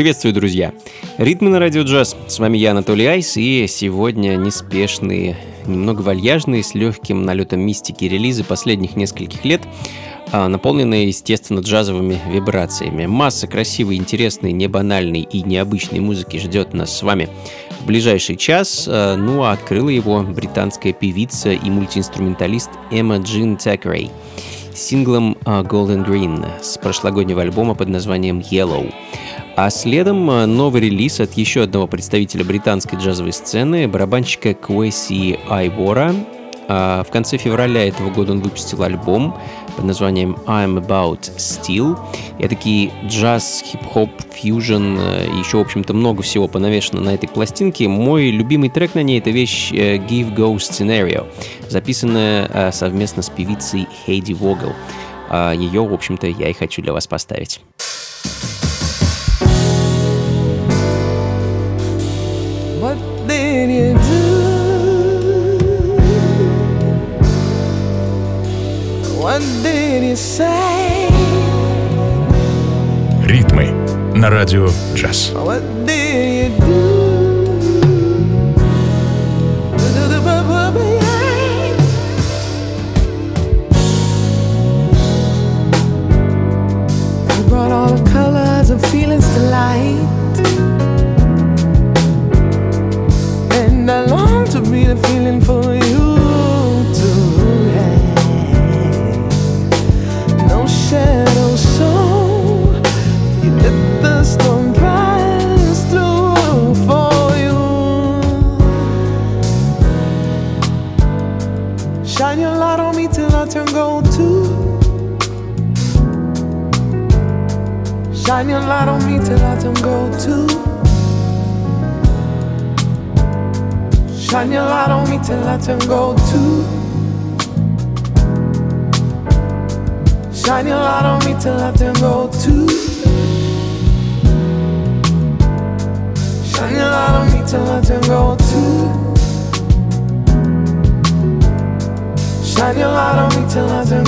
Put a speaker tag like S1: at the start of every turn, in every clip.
S1: Приветствую, друзья! Ритмы на радио джаз. С вами я, Анатолий Айс, и сегодня неспешные, немного вальяжные, с легким налетом мистики релизы последних нескольких лет, а, наполненные, естественно, джазовыми вибрациями. Масса красивой, интересной, небанальной и необычной музыки ждет нас с вами в ближайший час. А, ну а открыла его британская певица и мультиинструменталист Эмма Джин Такрей синглом а, Golden Green с прошлогоднего альбома под названием Yellow. А следом э, новый релиз от еще одного представителя британской джазовой сцены, барабанщика Куэси Айвора. А в конце февраля этого года он выпустил альбом под названием I'm About Steel. такие джаз, хип-хоп, фьюжн, э, еще, в общем-то, много всего понавешено на этой пластинке. Мой любимый трек на ней — это вещь э, Give Go Scenario, записанная совместно с певицей Хейди Вогл. А Ее, в общем-то, я и хочу для вас поставить. What did you say?
S2: Ритмы на радио джаз.
S1: What did you do? brought all the colors and feelings to light. I long to be the feeling for you shadows so you let the storm through for you.
S3: Shine your light on me till i turn gold too. Shine your light on me till i turn gold too. Shine your light on me till i turn gold too. shining light on me till I turn gold too. Shine Shining light on me till I turn gold too. Shine Shining light on me till I turn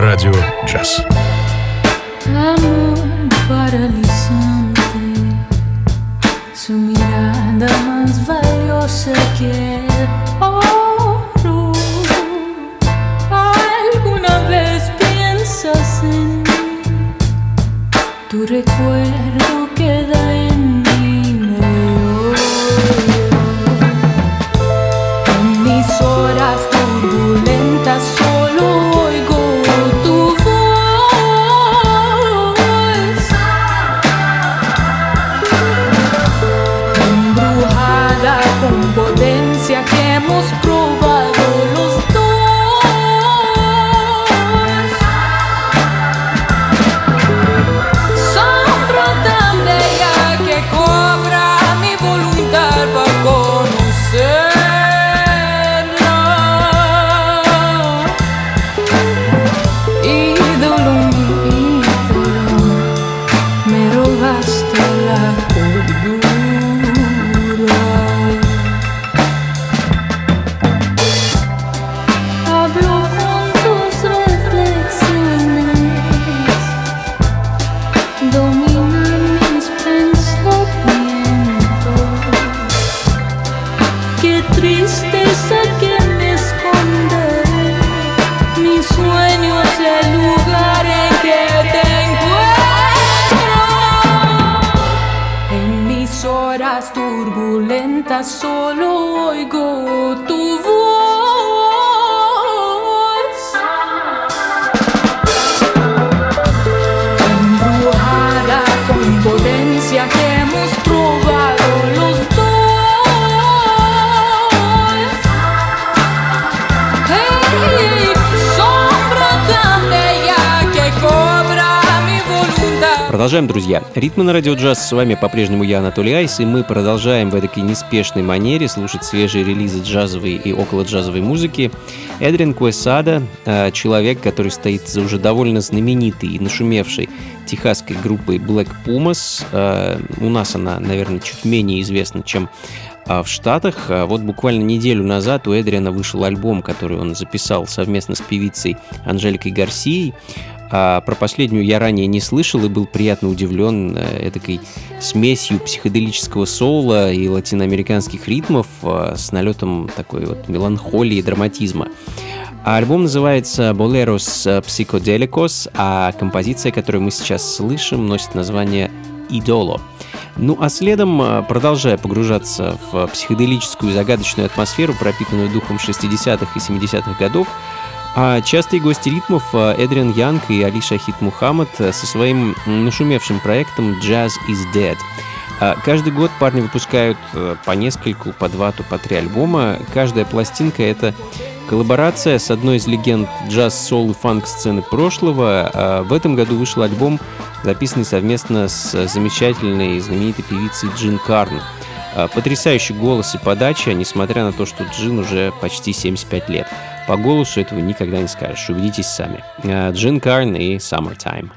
S4: на радио джаз.
S5: Amor paralizante, su mirada más valiosa que el oro. ¿Alguna vez piensas en mí? Tu recuerdo
S1: Продолжаем, друзья. Ритмы на радио джаз. С вами по-прежнему я, Анатолий Айс, и мы продолжаем в этой неспешной манере слушать свежие релизы джазовой и около джазовой музыки. Эдрин Куэсада, э, человек, который стоит за уже довольно знаменитой и нашумевшей техасской группой Black Pumas. Э, У нас она, наверное, чуть менее известна, чем а в Штатах. А Вот буквально неделю назад у Эдриана вышел альбом, который он записал совместно с певицей Анжеликой Гарсией. А про последнюю я ранее не слышал и был приятно удивлен э, этой смесью психоделического соула и латиноамериканских ритмов э, с налетом такой вот меланхолии и драматизма. Альбом называется Boleros Psychodelicos, а композиция, которую мы сейчас слышим, носит название «Идоло». Ну а следом, э, продолжая погружаться в психоделическую загадочную атмосферу, пропитанную духом 60-х и 70-х годов, а частые гости ритмов э, Эдриан Янг и Али Шахид Мухаммад э, со своим нашумевшим проектом Jazz is Dead. Каждый год парни выпускают э, по нескольку, по два, то по три альбома. Каждая пластинка — это коллаборация с одной из легенд джаз, сол и фанк сцены прошлого. В этом году вышел альбом, записанный совместно с замечательной и знаменитой певицей Джин Карн. Потрясающий голос и подача, несмотря на то, что Джин уже почти 75 лет. По голосу этого никогда не скажешь, убедитесь сами. А, Джин Карн и Summertime.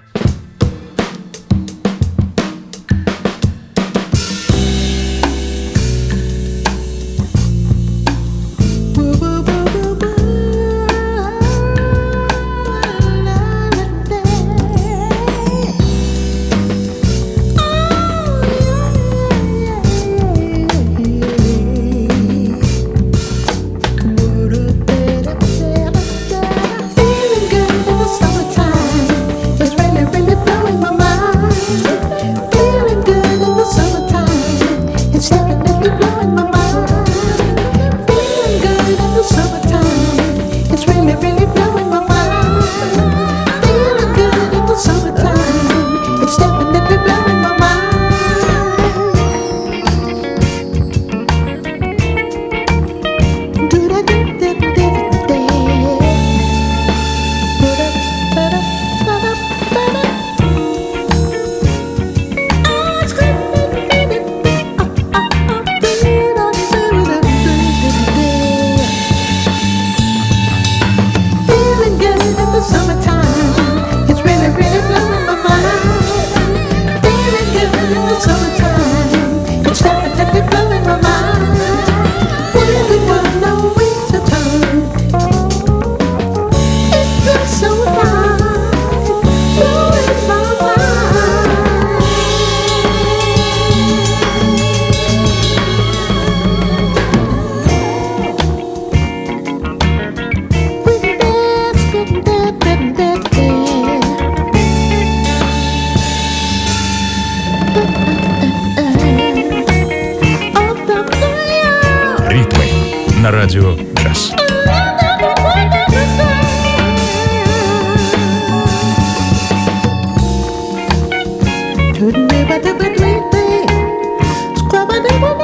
S4: Bye.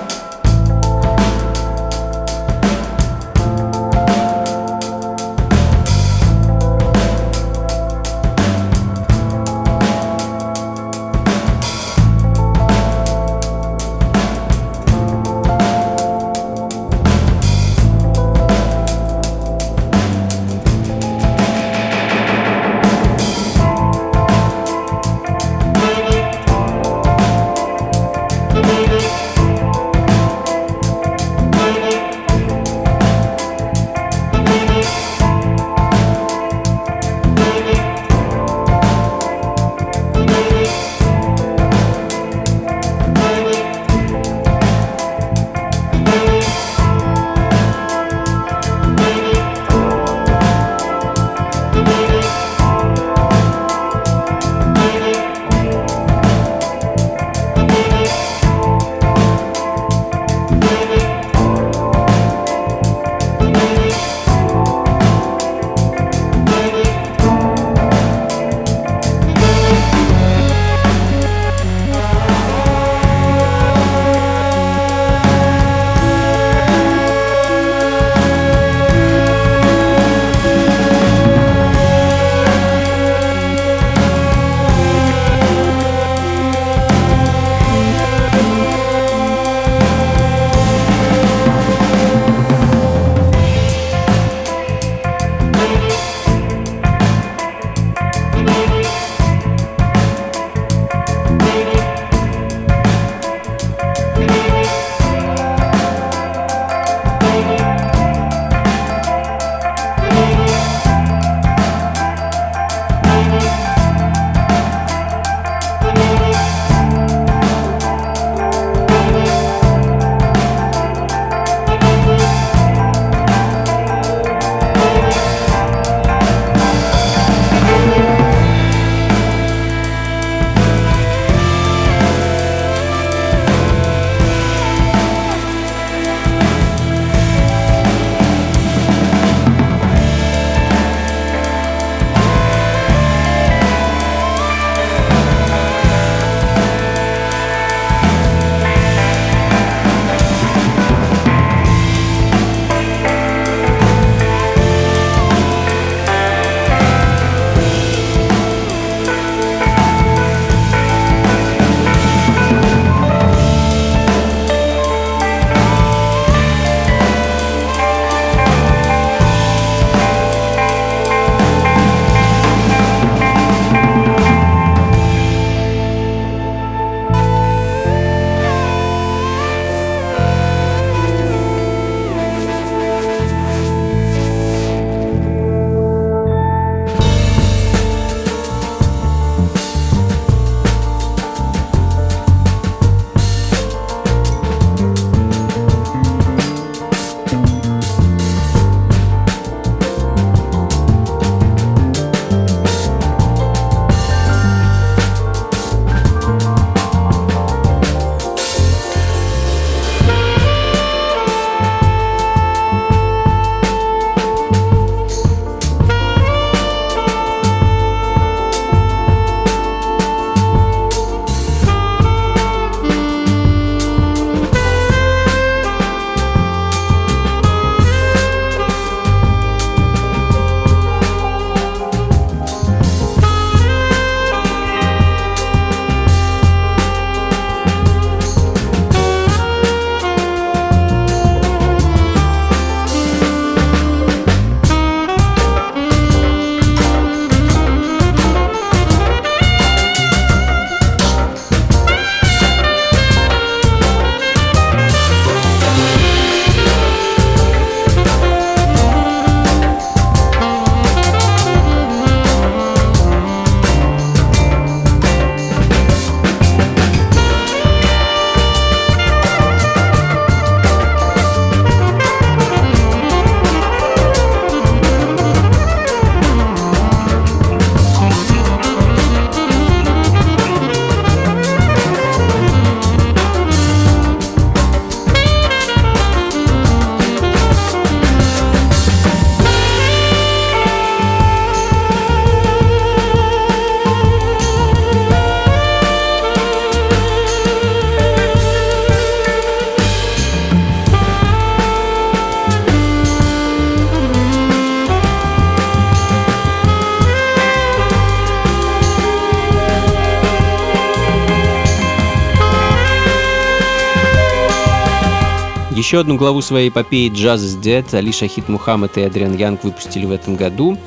S1: Еще одну главу своей эпопеи «Jazz is Dead» Али Шахид Мухаммед и Адриан Янг выпустили в этом году.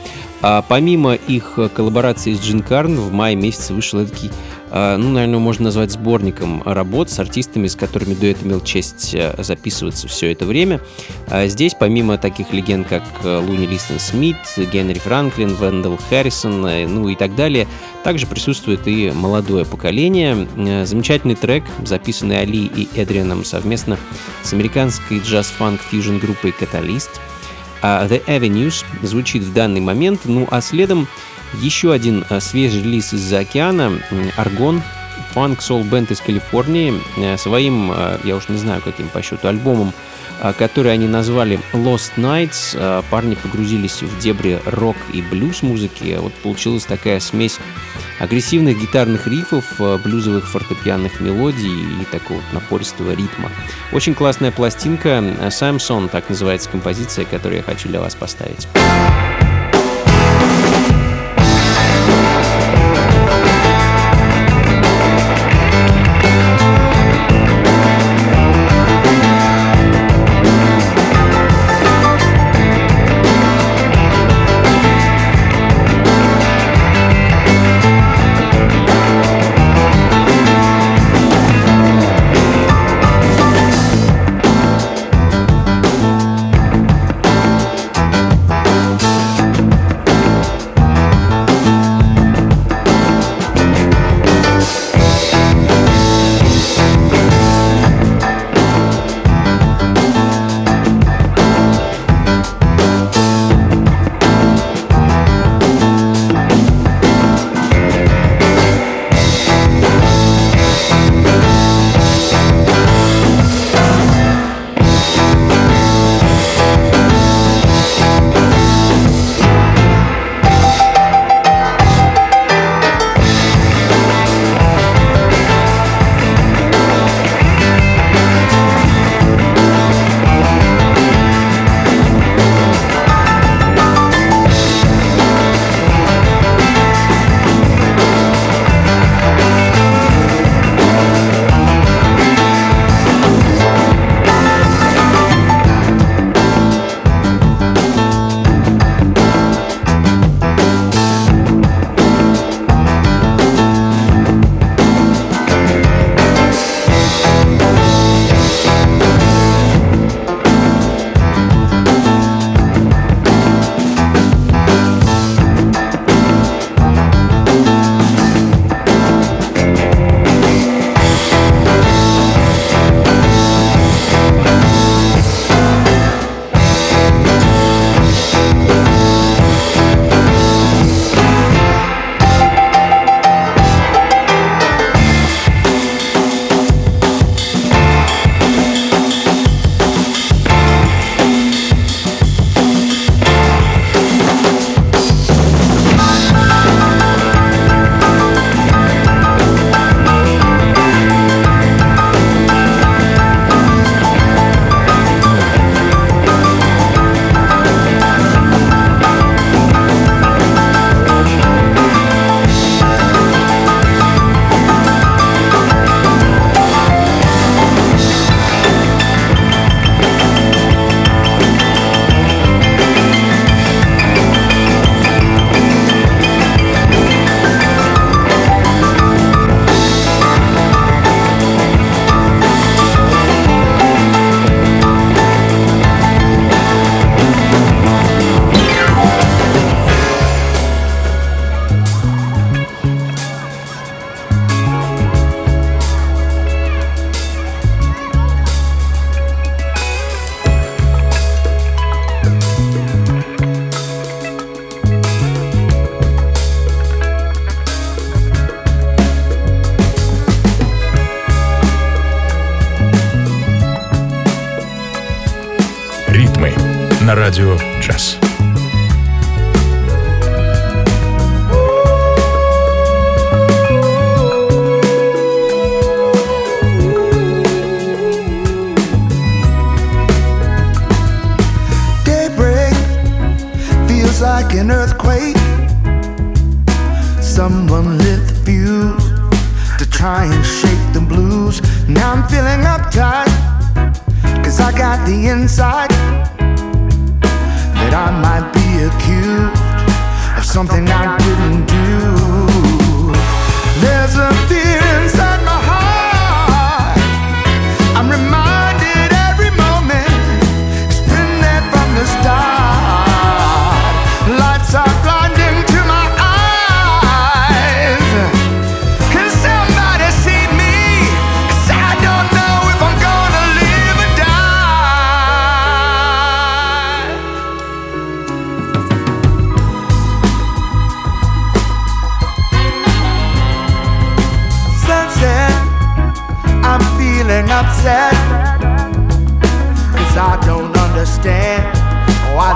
S1: А помимо их коллаборации с Джин Карн, в мае месяце вышел такой ну, наверное, можно назвать сборником работ с артистами, с которыми дуэт имел честь э, записываться все это время. А здесь, помимо таких легенд, как э, Луни Листон Смит, Генри Франклин, Вендел Харрисон, э, ну и так далее, также присутствует и молодое поколение. Замечательный трек, записанный Али и Эдрианом совместно с американской джаз-фанк-фьюжн группой «Каталист». А The Avenues звучит в данный момент, ну а следом еще один э, свежий релиз из-за океана «Аргон», фанк сол бенд из Калифорнии, э, своим, э, я уж не знаю каким по счету, альбомом, который они назвали Lost Nights. Парни погрузились в дебри рок и блюз музыки. Вот получилась такая смесь агрессивных гитарных рифов, блюзовых фортепианных мелодий и такого напористого ритма. Очень классная пластинка. Самсон, так называется композиция, которую я хочу для вас поставить.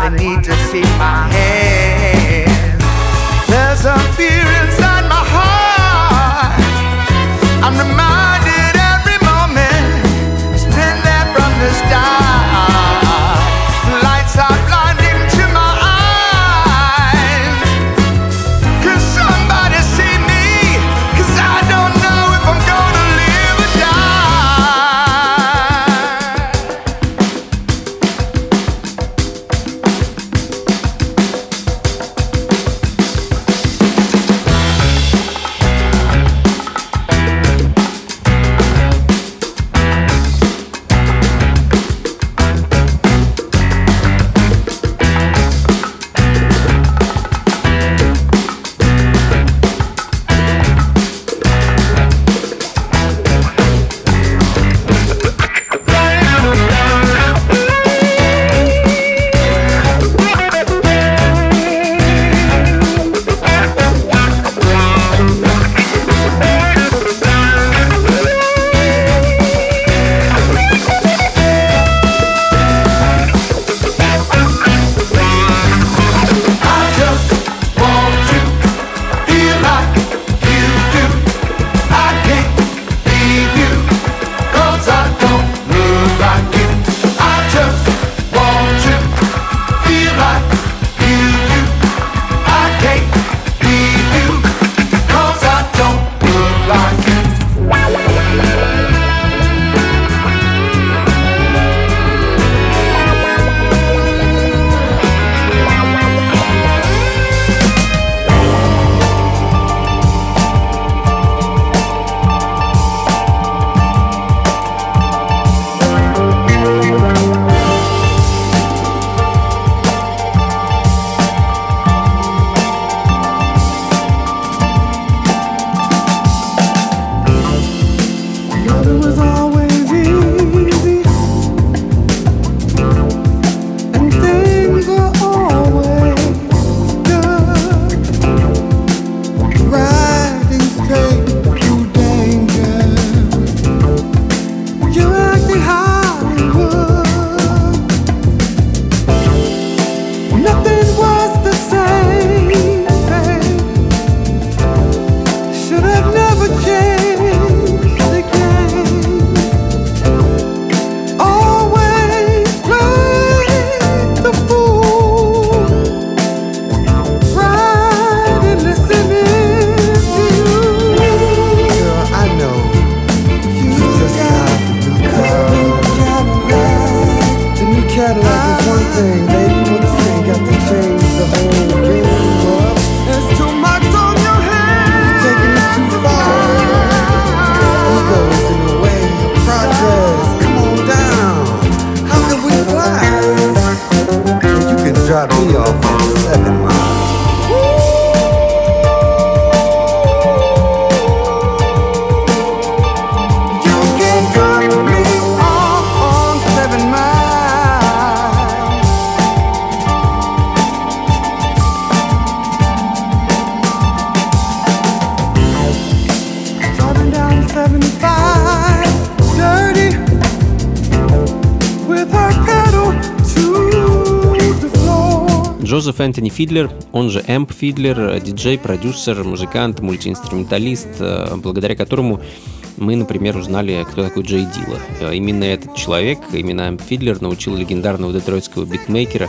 S3: I need to see my head.
S1: Джозеф Энтони Фидлер, он же Эмп Фидлер, э, диджей, продюсер, музыкант, мультиинструменталист, э, благодаря которому мы, например, узнали, кто такой Джей Дила. Э, именно этот человек, именно Эмп Фидлер, научил легендарного детройтского битмейкера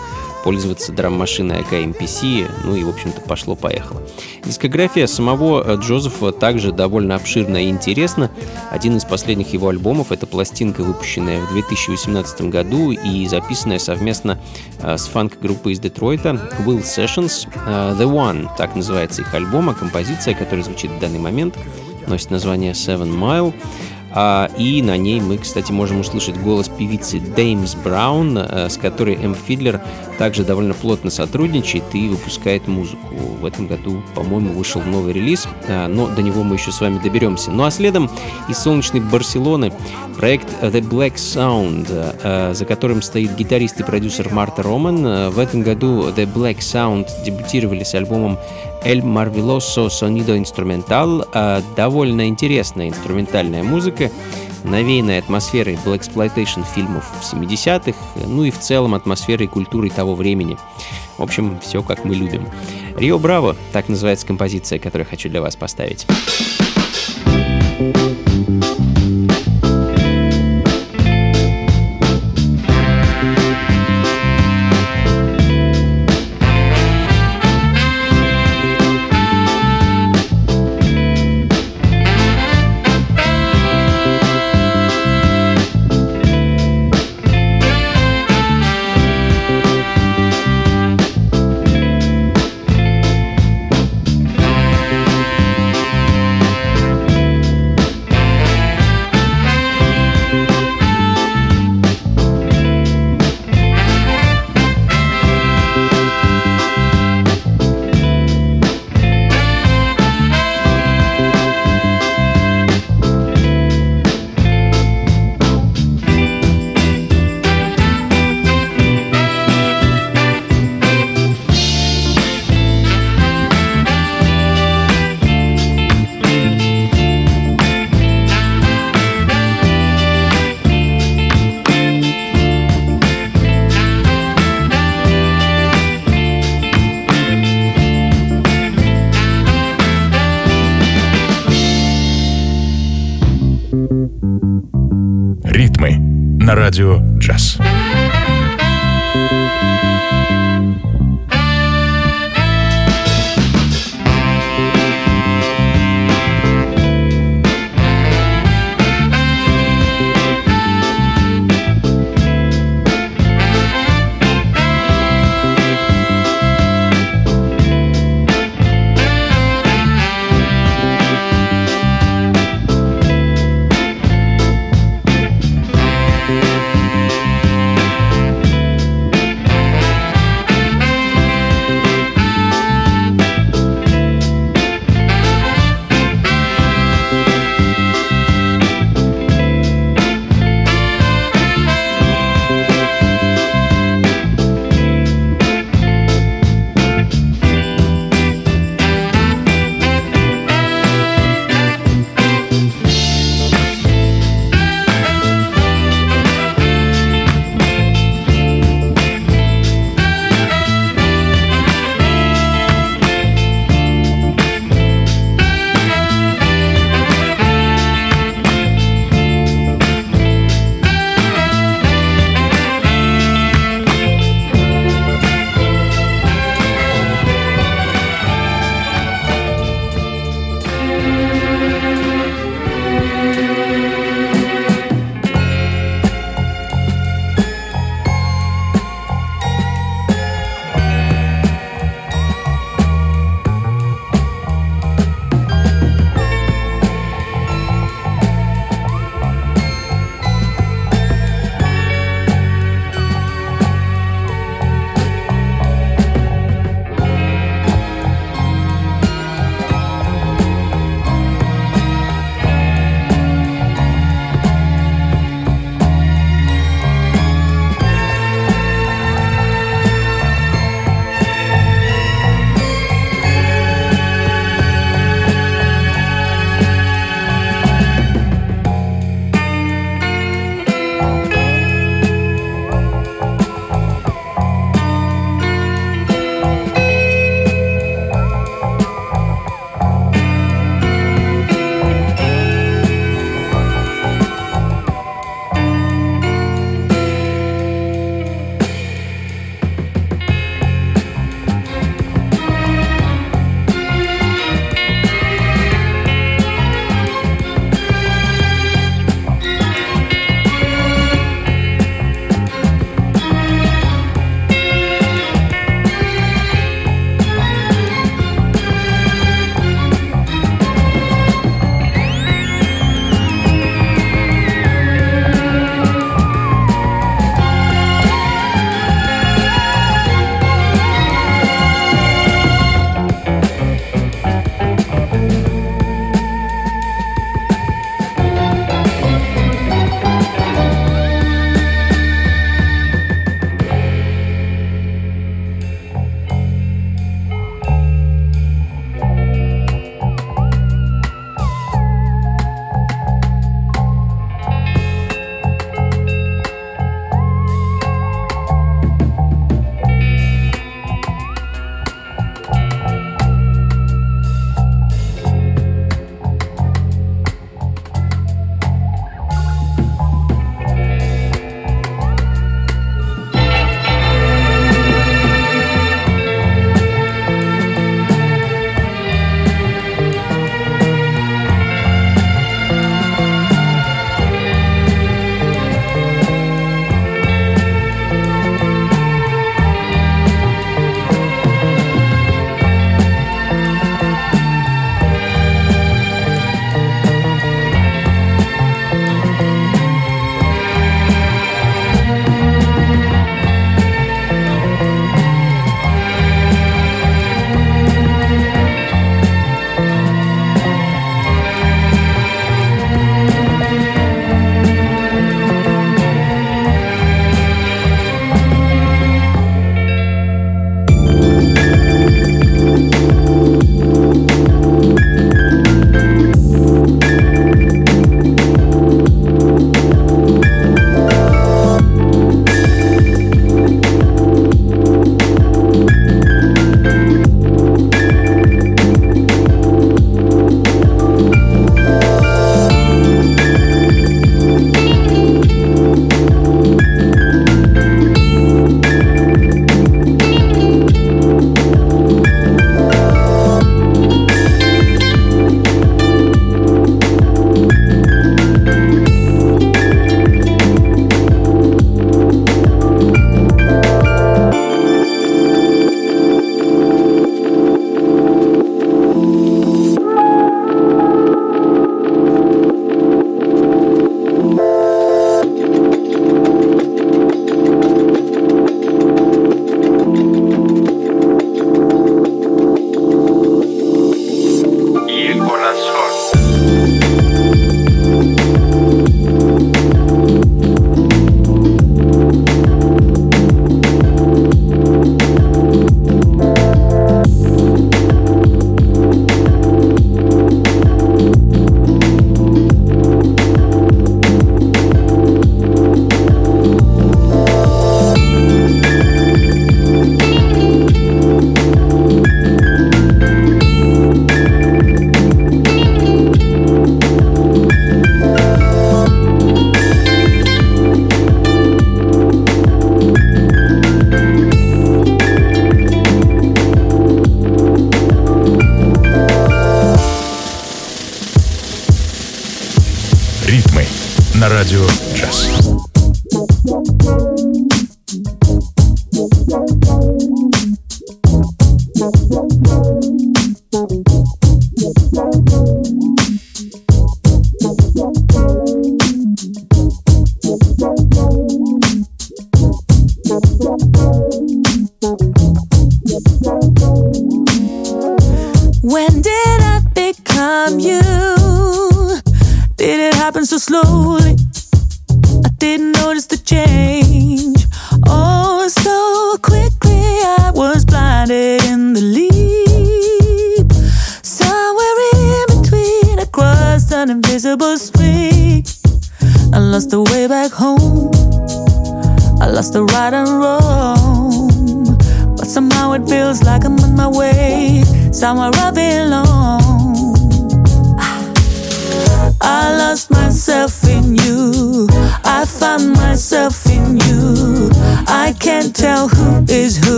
S1: пользоваться драм-машиной AK ну и, в общем-то, пошло-поехало. Дискография самого э, Джозефа также довольно обширна и интересна. Один из последних его альбомов — это пластинка, выпущенная в 2018 году и записанная совместно э, с фанк-группой из Детройта Will Sessions. Э, The One, так называется их альбом, а композиция, которая звучит в данный момент, носит название Seven Mile. А, и на ней мы, кстати, можем услышать голос певицы Деймс Браун, а, с которой М. Фидлер также довольно плотно сотрудничает и выпускает музыку. В этом году, по-моему, вышел новый релиз, а, но до него мы еще с вами доберемся. Ну а следом из солнечной Барселоны проект The Black Sound, а, за которым стоит гитарист и продюсер Марта Роман. В этом году The Black Sound дебютировали с альбомом El Marveloso Sonido Instrumental, довольно интересная инструментальная музыка, навеянная атмосферой Blaxploitation фильмов 70-х, ну и в целом атмосферой и культурой того времени. В общем, все как мы любим. Рио Браво, так называется композиция, которую хочу для вас поставить.
S4: Радио «Джаз».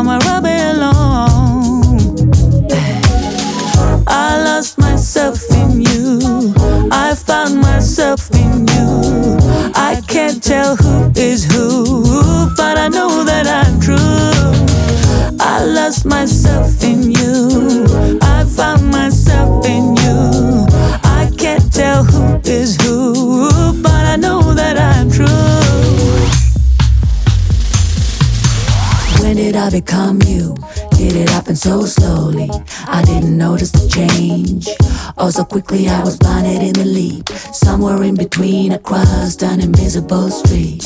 S6: I'm a rubber. quickly I was blinded in the leap. Somewhere in between, I crossed an invisible street.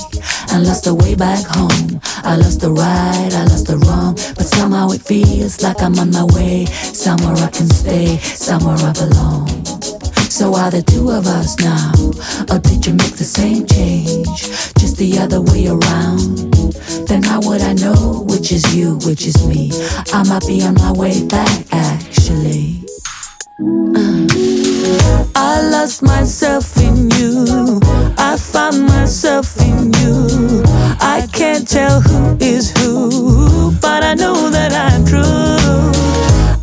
S6: I lost the way back home. I lost the right, I lost the wrong. But somehow it feels like I'm on my way. Somewhere I can stay, somewhere I belong. So are the two of us now? Or did you make the same change? Just the other way around? Then how would I know which is you, which is me? I might be on my way back, actually. Uh. I lost myself in you. I found myself in you. I can't tell who is who, but I know that I'm true.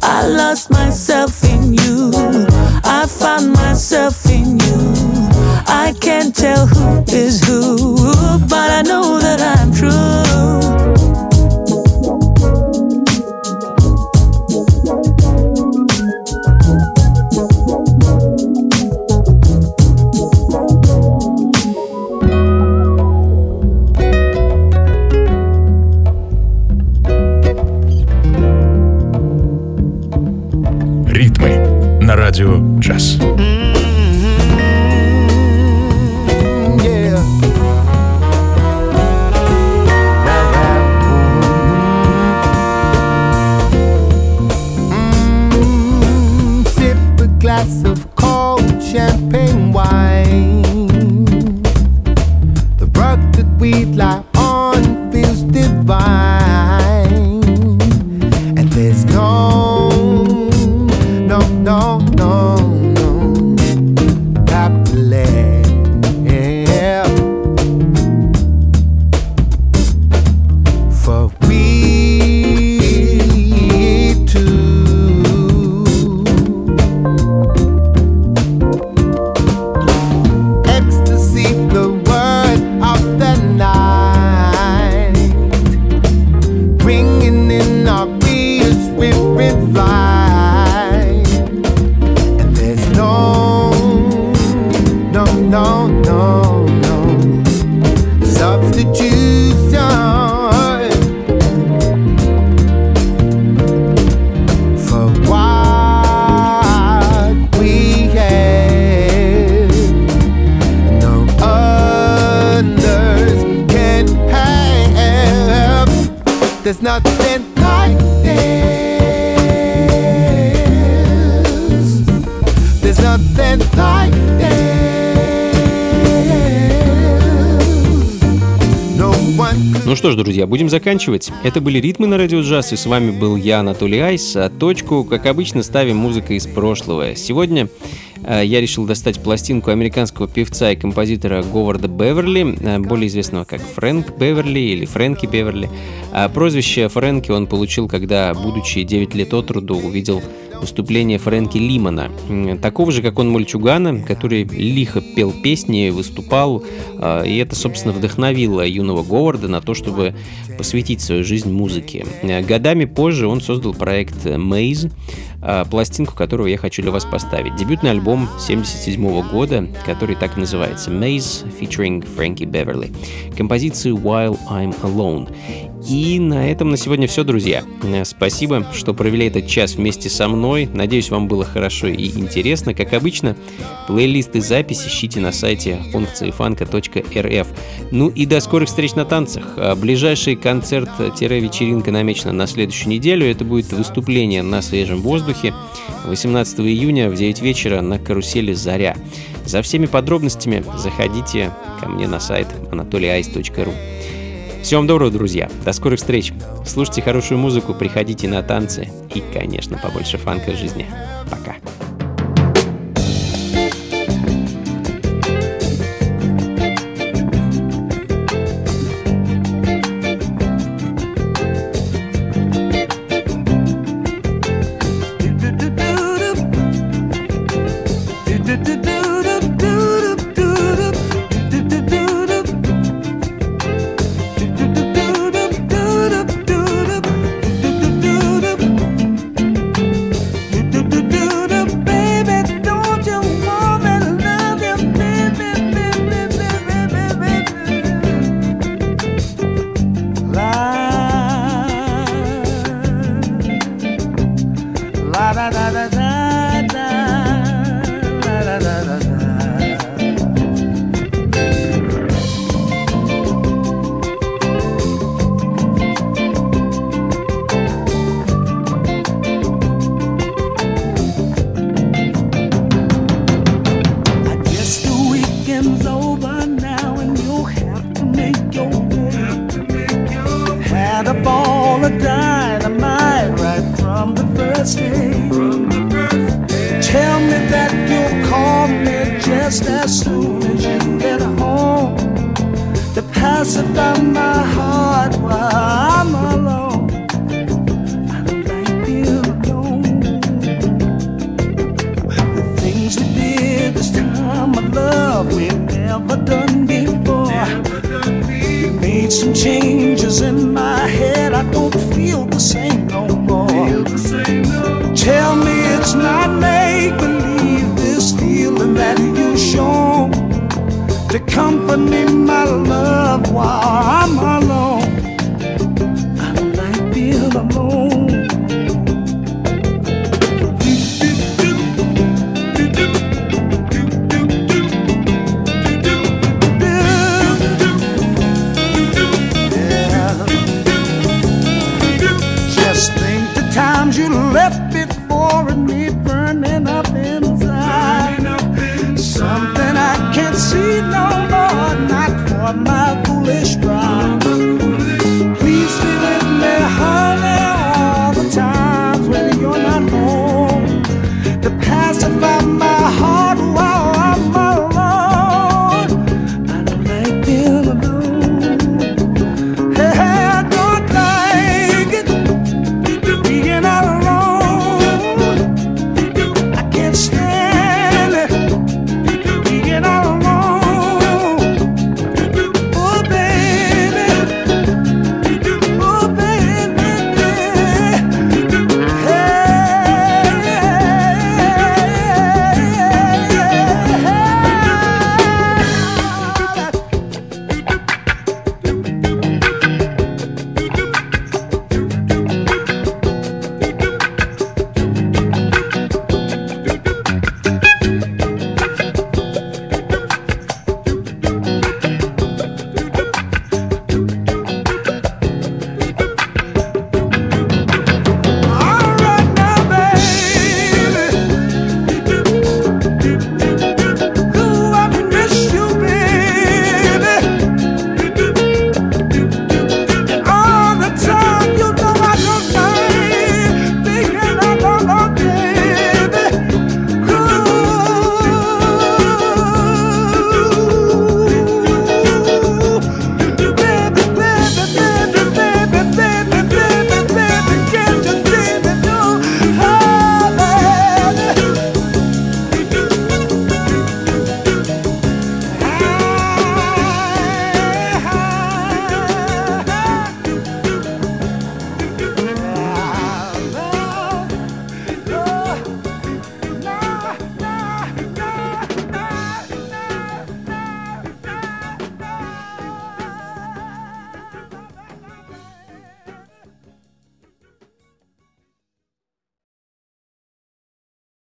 S6: I lost myself in you. I found myself in you. I can't tell who is who, but I know that I'm
S1: друзья, будем заканчивать. Это были «Ритмы на радио джаз», и с вами был я, Анатолий Айс. А точку, как обычно, ставим музыкой из прошлого. Сегодня э, я решил достать пластинку американского певца и композитора Говарда Беверли, э, более известного как Фрэнк Беверли или Фрэнки Беверли. А прозвище Фрэнки он получил, когда, будучи 9 лет от роду, увидел выступление Фрэнки Лимана, такого же, как он, мальчугана, который лихо пел песни, выступал, а, и это, собственно, вдохновило юного Говарда на то, чтобы посвятить свою жизнь музыке. Э, Годами позже он создал проект Maze, а, пластинку которого я хочу для вас поставить. Дебютный альбом 77 года, который так и называется Maze, featuring Frankie Beverly. Композицию While I'm Alone. И на этом на сегодня все, друзья. Э, Спасибо, что провели этот час вместе со мной. Надеюсь, вам было хорошо и интересно. Как обычно, плейлист и запись ищите на сайте функциифанка.рф. Ну и до скорых встреч на танцах. А Ближайший концерт-вечеринка намечена на следующую неделю. Это будет выступление на свежем воздухе 18 июня в 9 вечера на карусели «Заря». За всеми подробностями заходите ко мне на сайт anatolyice.ru. Всего вам доброго, друзья. До скорых встреч. Слушайте хорошую музыку, приходите на танцы и, конечно, побольше фанка в жизни. Пока.